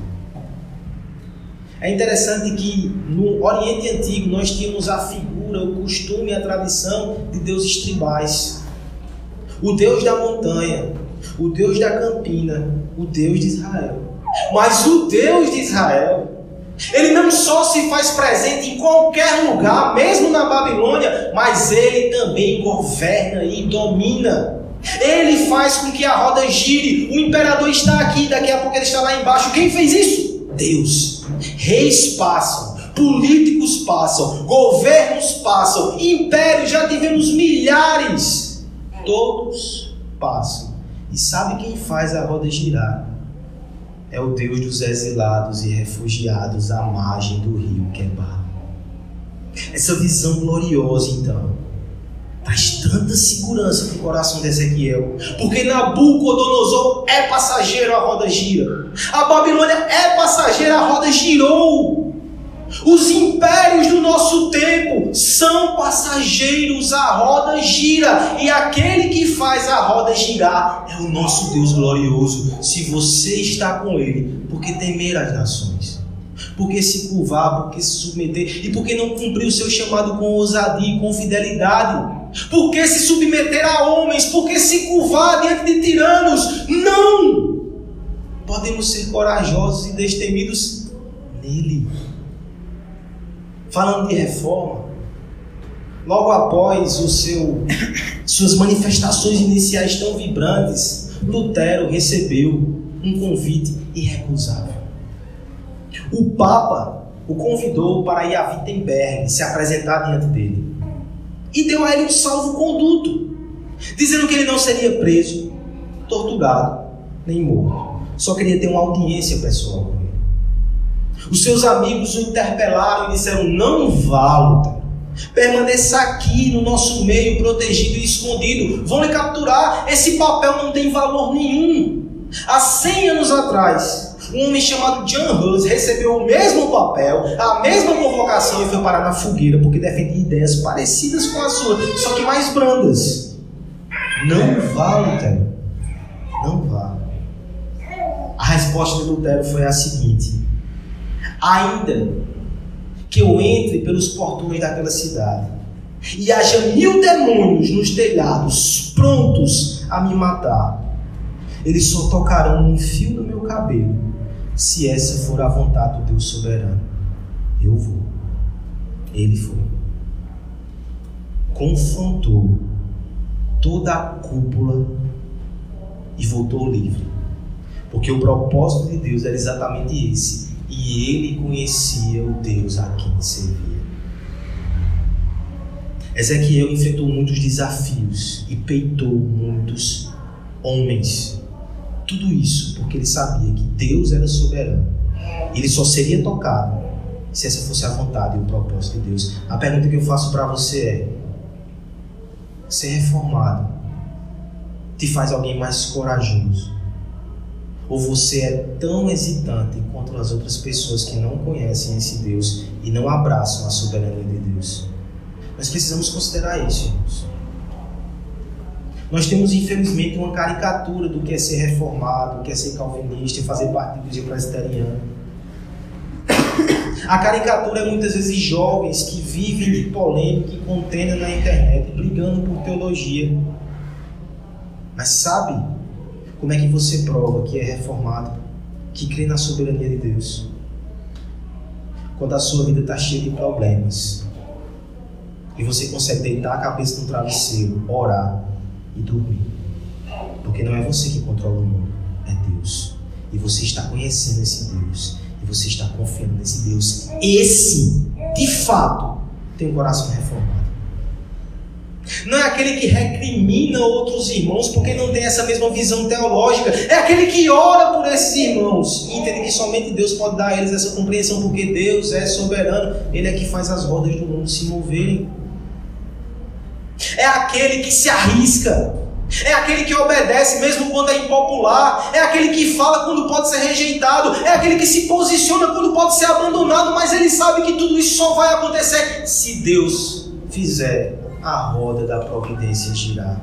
É interessante que no Oriente Antigo nós tínhamos a figura, o costume, a tradição de deuses tribais. O Deus da montanha, o Deus da campina, o Deus de Israel. Mas o Deus de Israel, ele não só se faz presente em qualquer lugar, mesmo na Babilônia, mas ele também governa e domina. Ele faz com que a roda gire. O imperador está aqui, daqui a pouco ele está lá embaixo. Quem fez isso? Deus. Reis passam, políticos passam, governos passam, impérios já tivemos milhares. Todos passam. E sabe quem faz a roda girar? É o Deus dos exilados e refugiados à margem do rio Quebar. Essa visão gloriosa, então, traz tanta segurança para o coração de Ezequiel, porque Nabucodonosor é passageiro, a roda gira. A Babilônia é passageira, a roda girou. Os impérios do nosso tempo são passageiros, a roda gira, e aquele que faz a roda girar é o nosso Deus glorioso. Se você está com Ele, porque temer as nações, porque se curvar, porque se submeter, e porque não cumprir o seu chamado com ousadia e com fidelidade, porque se submeter a homens, porque se curvar diante de tiranos, não! podemos ser corajosos e destemidos nele. Falando de reforma, logo após o seu, suas manifestações iniciais tão vibrantes, Lutero recebeu um convite irrecusável. O Papa o convidou para ir a Wittenberg se apresentar diante dele e deu a ele um salvo-conduto, dizendo que ele não seria preso, torturado nem morto. Só queria ter uma audiência pessoal. Os seus amigos o interpelaram e disseram: Não vá, Lutero. Permaneça aqui no nosso meio, protegido e escondido. Vão lhe capturar. Esse papel não tem valor nenhum. Há 100 anos atrás, um homem chamado John Hus recebeu o mesmo papel, a mesma convocação e foi parar na fogueira porque defendia ideias parecidas com a sua, só que mais brandas. Não vá, Lutero. Não vá. A resposta de Lutero foi a seguinte: Ainda que eu entre pelos portões daquela cidade e haja mil demônios nos telhados prontos a me matar, eles só tocarão um fio do meu cabelo, se essa for a vontade do Deus soberano. Eu vou. Ele foi. Confrontou toda a cúpula e voltou livre. Porque o propósito de Deus era exatamente esse. E ele conhecia o Deus a quem servia. Ezequiel enfrentou muitos desafios e peitou muitos homens. Tudo isso porque ele sabia que Deus era soberano. Ele só seria tocado se essa fosse a vontade e o propósito de Deus. A pergunta que eu faço para você é: ser reformado te faz alguém mais corajoso? Ou você é tão hesitante quanto as outras pessoas que não conhecem esse Deus e não abraçam a soberania de Deus? Nós precisamos considerar isso, irmãos. Nós temos, infelizmente, uma caricatura do que é ser reformado, do que é ser calvinista e fazer parte do dia presbiteriano. A caricatura é muitas vezes jovens que vivem de polêmica e contenda na internet, brigando por teologia. Mas sabe como é que você prova que é reformado, que crê na soberania de Deus? Quando a sua vida está cheia de problemas e você consegue deitar a cabeça no travesseiro, orar e dormir. Porque não é você que controla o mundo, é Deus. E você está conhecendo esse Deus. E você está confiando nesse Deus. Esse, de fato, tem um coração reformado. Não é aquele que recrimina outros irmãos porque não tem essa mesma visão teológica. É aquele que ora por esses irmãos e entende que somente Deus pode dar a eles essa compreensão porque Deus é soberano. Ele é que faz as rodas do mundo se moverem. É aquele que se arrisca. É aquele que obedece mesmo quando é impopular. É aquele que fala quando pode ser rejeitado. É aquele que se posiciona quando pode ser abandonado. Mas ele sabe que tudo isso só vai acontecer se Deus fizer a roda da providência girar.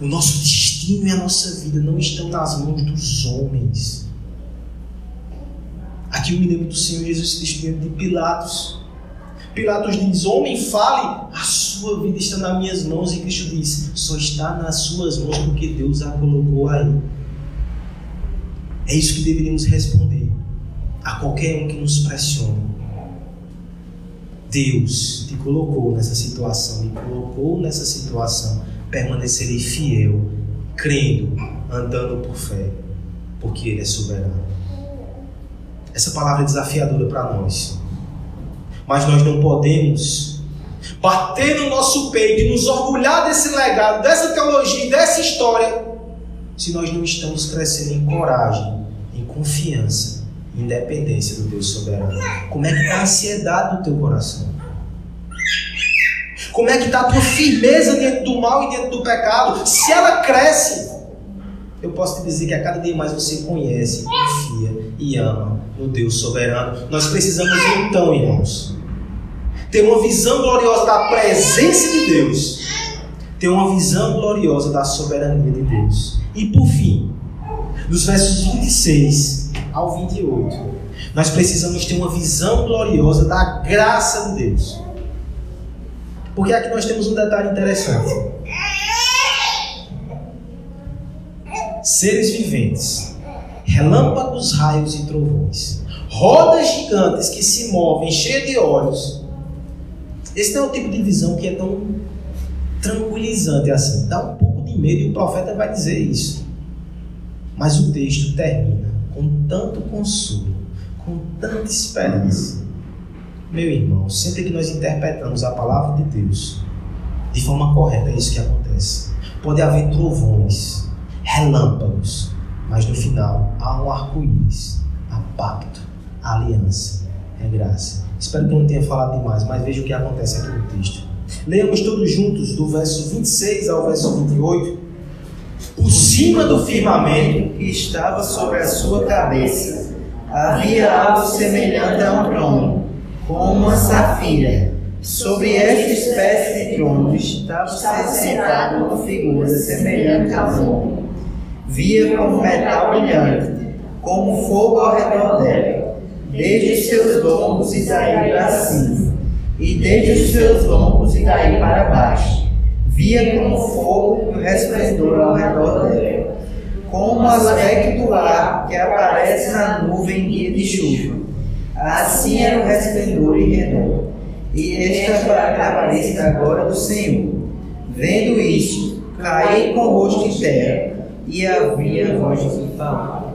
O nosso destino e a nossa vida não estão nas mãos dos homens. Aqui eu me lembro do Senhor Jesus Cristo diante de Pilatos. Pilatos diz: Homem, fale, a sua vida está nas minhas mãos. E Cristo diz: Só está nas suas mãos porque Deus a colocou aí. É isso que deveríamos responder a qualquer um que nos pressione. Deus te colocou nessa situação, me colocou nessa situação, permanecerei fiel, crendo, andando por fé, porque Ele é soberano. Essa palavra é desafiadora para nós, mas nós não podemos bater no nosso peito e nos orgulhar desse legado, dessa teologia, dessa história, se nós não estamos crescendo em coragem, em confiança independência do Deus soberano. Como é que está a ansiedade do teu coração? Como é que está a tua firmeza diante do mal e diante do pecado? Se ela cresce, eu posso te dizer que a cada dia mais você conhece, confia e ama no Deus soberano. Nós precisamos então, irmãos, ter uma visão gloriosa da presença de Deus, ter uma visão gloriosa da soberania de Deus. E por fim, dos versos 26 ao 28, nós precisamos ter uma visão gloriosa da graça de Deus. Porque aqui nós temos um detalhe interessante. Seres viventes relâmpagos, raios e trovões, rodas gigantes que se movem, cheias de olhos. Esse não é o tipo de visão que é tão tranquilizante assim. Dá um pouco de medo e o profeta vai dizer isso. Mas o texto termina com tanto consolo, com tanta esperança. Meu irmão, sempre que nós interpretamos a palavra de Deus de forma correta, é isso que acontece. Pode haver trovões, relâmpagos, mas no final há um arco-íris, há pacto, há aliança, é graça. Espero que eu não tenha falado demais, mas veja o que acontece aqui no texto. Leamos todos juntos, do verso 26 ao verso 28. Por cima do firmamento que estava sobre a sua cabeça, havia algo semelhante a um trono, com uma safira. Sobre esta espécie de trono estava sentado uma figura semelhante a um homem. Via como metal brilhante, como fogo ao redor dela, desde os seus lombos e daí para cima, e desde os seus lombos e daí para baixo. Via como fogo e o resplendor ao redor dela, como o aspecto do ar que aparece na nuvem em dia de chuva. Assim era o resplendor em redor e esta é a aparência agora do Senhor. Vendo isto, caí com o rosto em terra e havia voz que falava.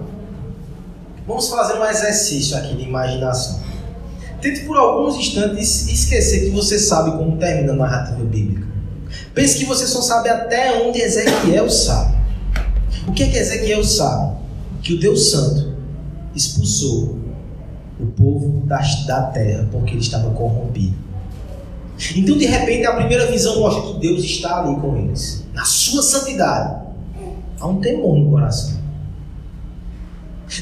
Vamos fazer um exercício aqui de imaginação. Tente por alguns instantes esquecer que você sabe como termina a narrativa bíblica. Pense que você só sabe até onde Ezequiel sabe. O que é que Ezequiel sabe? Que o Deus Santo expulsou o povo da, da terra porque ele estava corrompido. Então, de repente, a primeira visão mostra que Deus está ali com eles, na sua santidade. Há um temor no coração.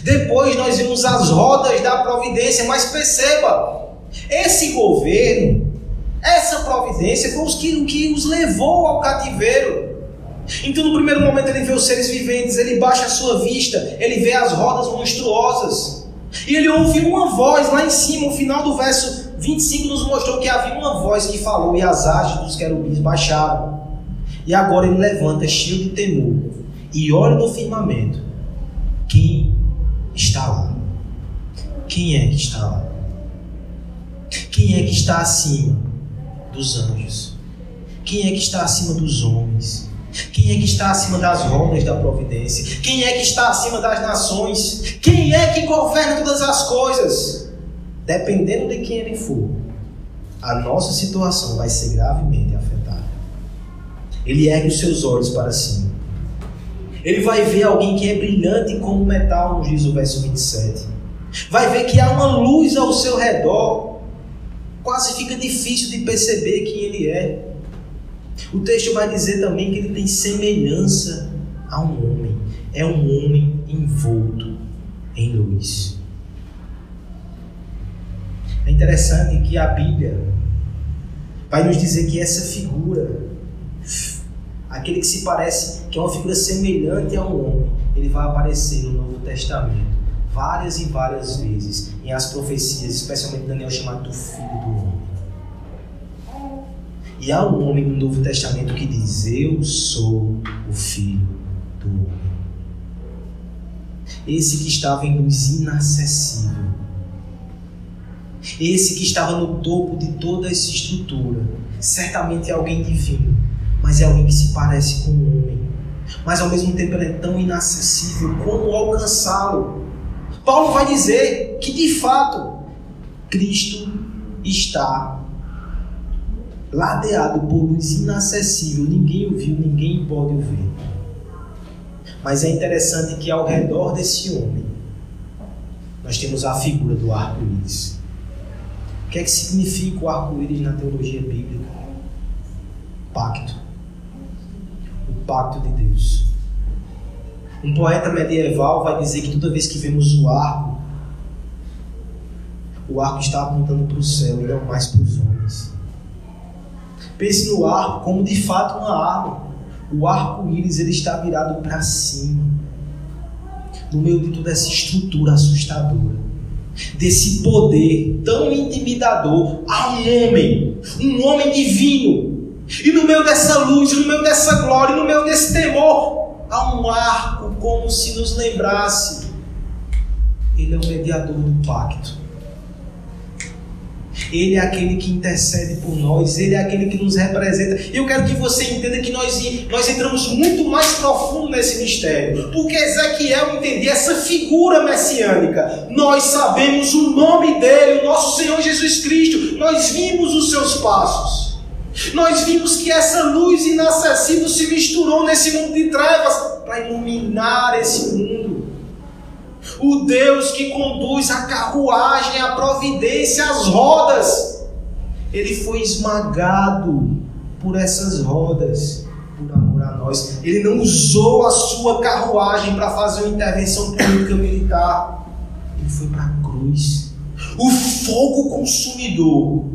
Depois nós vimos as rodas da providência, mas perceba, esse governo, essa providência foi os que, o que os levou ao cativeiro. Então, no primeiro momento, ele vê os seres viventes, ele baixa a sua vista, ele vê as rodas monstruosas. E ele ouve uma voz lá em cima, no final do verso 25 nos mostrou que havia uma voz que falou e as hastes dos querubins baixaram. E agora ele levanta cheio de temor e olha no firmamento. Quem está lá? Quem é que está lá? Quem é que está acima dos anjos? Quem é que está acima dos homens? Quem é que está acima das rodas da providência? Quem é que está acima das nações? Quem é que governa todas as coisas? Dependendo de quem ele for, a nossa situação vai ser gravemente afetada. Ele ergue os seus olhos para cima. Ele vai ver alguém que é brilhante como metal, nos diz o verso 27. Vai ver que há uma luz ao seu redor. Quase fica difícil de perceber quem ele é. O texto vai dizer também que ele tem semelhança a um homem. É um homem envolto em luz. É interessante que a Bíblia vai nos dizer que essa figura, aquele que se parece, que é uma figura semelhante a um homem, ele vai aparecer no Novo Testamento várias e várias vezes em as profecias, especialmente Daniel chamado do Filho do Homem. E há um homem no Novo Testamento que diz: Eu sou o Filho do Homem. Esse que estava em luz inacessível. Esse que estava no topo de toda essa estrutura. Certamente é alguém divino, mas é alguém que se parece com um homem. Mas ao mesmo tempo ele é tão inacessível. Como alcançá-lo? Paulo vai dizer que de fato Cristo está ladeado por luz inacessível, ninguém o viu, ninguém pode o ver. Mas é interessante que ao redor desse homem nós temos a figura do arco-íris. O que é que significa o arco-íris na teologia bíblica? Pacto. O pacto de Deus. Um poeta medieval vai dizer que toda vez que vemos o arco, o arco está apontando para o céu e não mais para os homens. Pense no arco como de fato uma arma. O arco-íris ele está virado para cima. No meio de toda essa estrutura assustadora, desse poder tão intimidador, há um homem, um homem divino. E no meio dessa luz, no meio dessa glória, no meio desse temor, há um arco como se nos lembrasse Ele é o mediador do pacto. Ele é aquele que intercede por nós, Ele é aquele que nos representa. E eu quero que você entenda que nós, nós entramos muito mais profundo nesse mistério, porque Ezequiel entendia essa figura messiânica. Nós sabemos o nome dele, o nosso Senhor Jesus Cristo, nós vimos os seus passos. Nós vimos que essa luz inacessível se misturou nesse mundo de trevas para iluminar esse mundo. O Deus que conduz a carruagem, a providência, as rodas, ele foi esmagado por essas rodas, por amor a nós. Ele não usou a sua carruagem para fazer uma intervenção política militar. Ele foi para a cruz. O fogo consumidor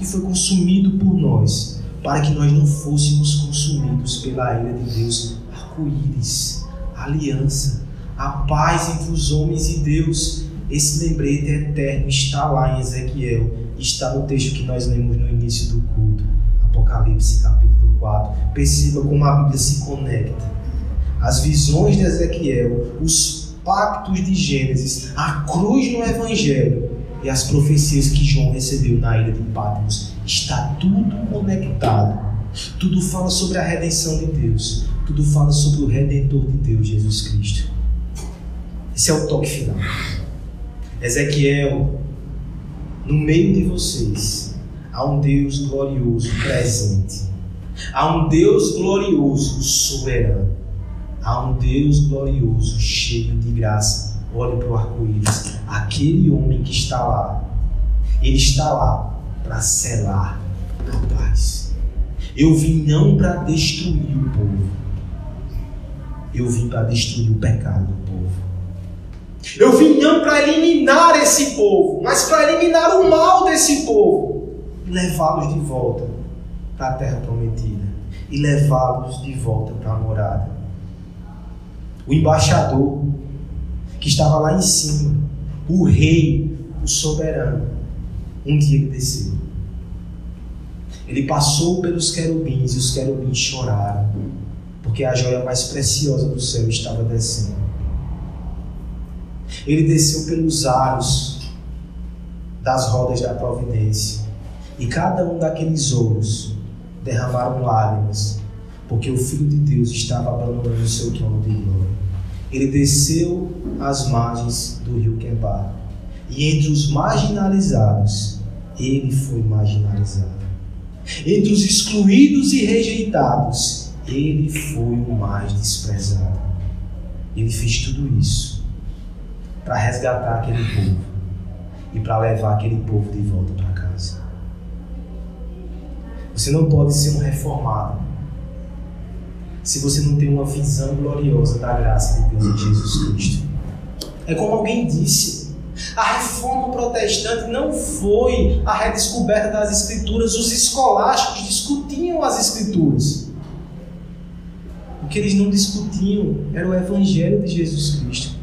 que foi consumido por nós, para que nós não fôssemos consumidos pela ira de Deus. Arco-íris, aliança, a paz entre os homens e Deus. Esse lembrete eterno está lá em Ezequiel, está no texto que nós lemos no início do culto, Apocalipse capítulo 4. Perceba como a Bíblia se conecta. As visões de Ezequiel, os pactos de Gênesis, a cruz no Evangelho e as profecias que João recebeu na ilha de Patmos. Está tudo conectado. Tudo fala sobre a redenção de Deus. Tudo fala sobre o Redentor de Deus, Jesus Cristo. Esse é o toque final. Ezequiel, no meio de vocês, há um Deus glorioso presente. Há um Deus glorioso soberano. Há um Deus glorioso cheio de graça olhe para o arco-íris. Aquele homem que está lá, ele está lá para selar a paz. Eu vim não para destruir o povo, eu vim para destruir o pecado do povo. Eu vim não para eliminar esse povo, mas para eliminar o mal desse povo e levá-los de volta para a terra prometida e levá-los de volta para a morada. O embaixador que estava lá em cima, o rei, o soberano, um dia ele desceu. Ele passou pelos querubins e os querubins choraram, porque a joia mais preciosa do céu estava descendo. Ele desceu pelos aros das rodas da providência, e cada um daqueles ouros derramaram lágrimas, porque o Filho de Deus estava abandonando o seu trono de glória. Ele desceu às margens do rio Quebar. E entre os marginalizados, ele foi marginalizado. Entre os excluídos e rejeitados, ele foi o mais desprezado. Ele fez tudo isso para resgatar aquele povo e para levar aquele povo de volta para casa. Você não pode ser um reformado se você não tem uma visão gloriosa da graça de Deus em Jesus Cristo. É como alguém disse, a reforma protestante não foi a redescoberta das Escrituras, os escolásticos discutiam as Escrituras. O que eles não discutiam era o Evangelho de Jesus Cristo.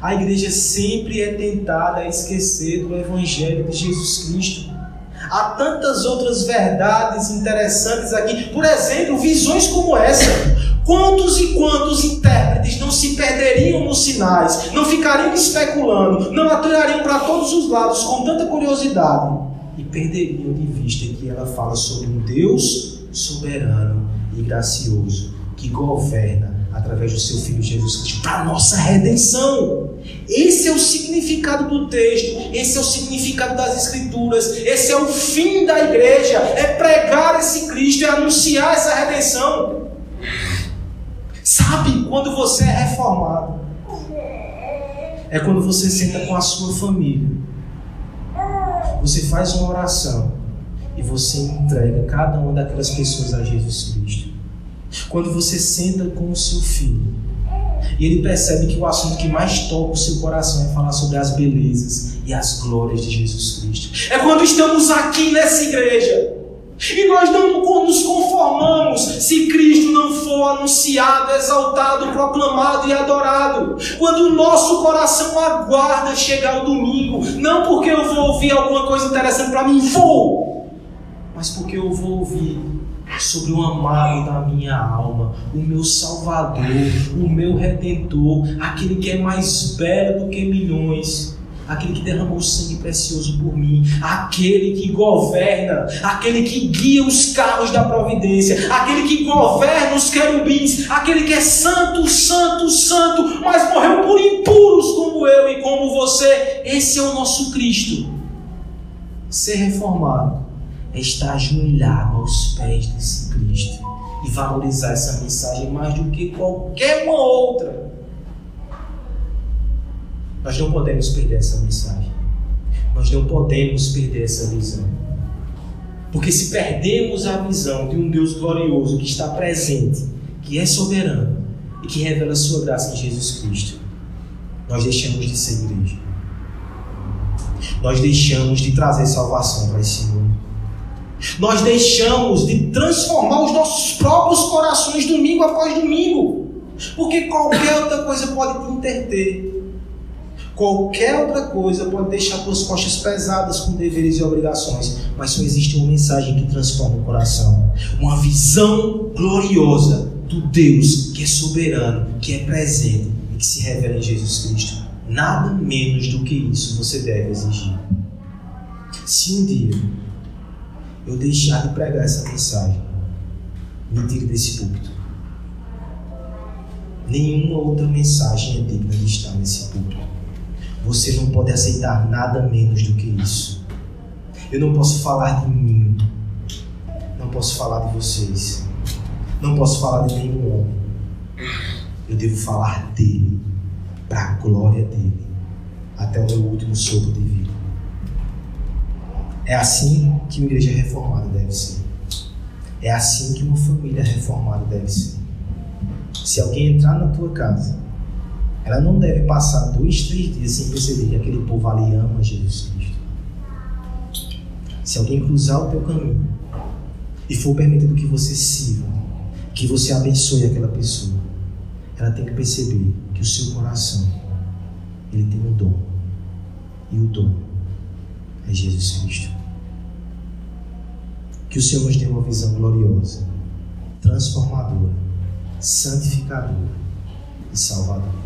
A igreja sempre é tentada a esquecer do Evangelho de Jesus Cristo. Há tantas outras verdades interessantes aqui. Por exemplo, visões como essa. Quantos e quantos intérpretes não se perderiam nos sinais, não ficariam especulando, não atirariam para todos os lados com tanta curiosidade e perderiam de vista que ela fala sobre um Deus soberano e gracioso que governa através do seu Filho Jesus Cristo para a nossa redenção. Esse é o significado do texto, esse é o significado das Escrituras, esse é o fim da igreja: é pregar esse Cristo, é anunciar essa redenção. Sabe quando você é reformado? É quando você senta com a sua família, você faz uma oração e você entrega cada uma daquelas pessoas a Jesus Cristo. Quando você senta com o seu filho e ele percebe que o assunto que mais toca o seu coração é falar sobre as belezas e as glórias de Jesus Cristo. É quando estamos aqui nessa igreja e nós não nos conformamos se Cristo não for anunciado, exaltado, proclamado e adorado. Quando o nosso coração aguarda chegar o domingo, não porque eu vou ouvir alguma coisa interessante para mim, vou, mas porque eu vou ouvir sobre o amado da minha alma, o meu Salvador, o meu Redentor, aquele que é mais belo do que milhões, aquele que derramou sangue precioso por mim, aquele que governa, aquele que guia os carros da providência, aquele que governa os querubins, aquele que é santo, santo, santo, mas morreu por impuros como eu e como você. Esse é o nosso Cristo. Ser reformado é estar ajoelhado aos pés desse Cristo e valorizar essa mensagem mais do que qualquer uma outra. Nós não podemos perder essa mensagem. Nós não podemos perder essa visão. Porque se perdemos a visão de um Deus glorioso que está presente, que é soberano e que revela a sua graça em Jesus Cristo, nós deixamos de ser igreja. Nós deixamos de trazer salvação para esse mundo. Nós deixamos de transformar os nossos próprios corações domingo após domingo. Porque qualquer outra coisa pode te interter. Qualquer outra coisa pode deixar tuas costas pesadas com deveres e obrigações, mas só existe uma mensagem que transforma o coração. Uma visão gloriosa do Deus que é soberano, que é presente e que se revela em Jesus Cristo. Nada menos do que isso você deve exigir. Se um dia eu deixar de pregar essa mensagem, me tire desse púlpito. Nenhuma outra mensagem é digna de estar nesse púlpito. Você não pode aceitar nada menos do que isso. Eu não posso falar de mim. Não posso falar de vocês. Não posso falar de nenhum homem. Eu devo falar dele, para a glória dele, até o meu último sopro de vida. É assim que uma igreja reformada deve ser. É assim que uma família reformada deve ser. Se alguém entrar na tua casa, ela não deve passar dois, três dias sem perceber que aquele povo ali ama Jesus Cristo. Se alguém cruzar o teu caminho e for permitido que você sirva, que você abençoe aquela pessoa, ela tem que perceber que o seu coração ele tem um dom. E o dom é Jesus Cristo. Que o Senhor nos dê uma visão gloriosa, transformadora, santificadora e salvadora.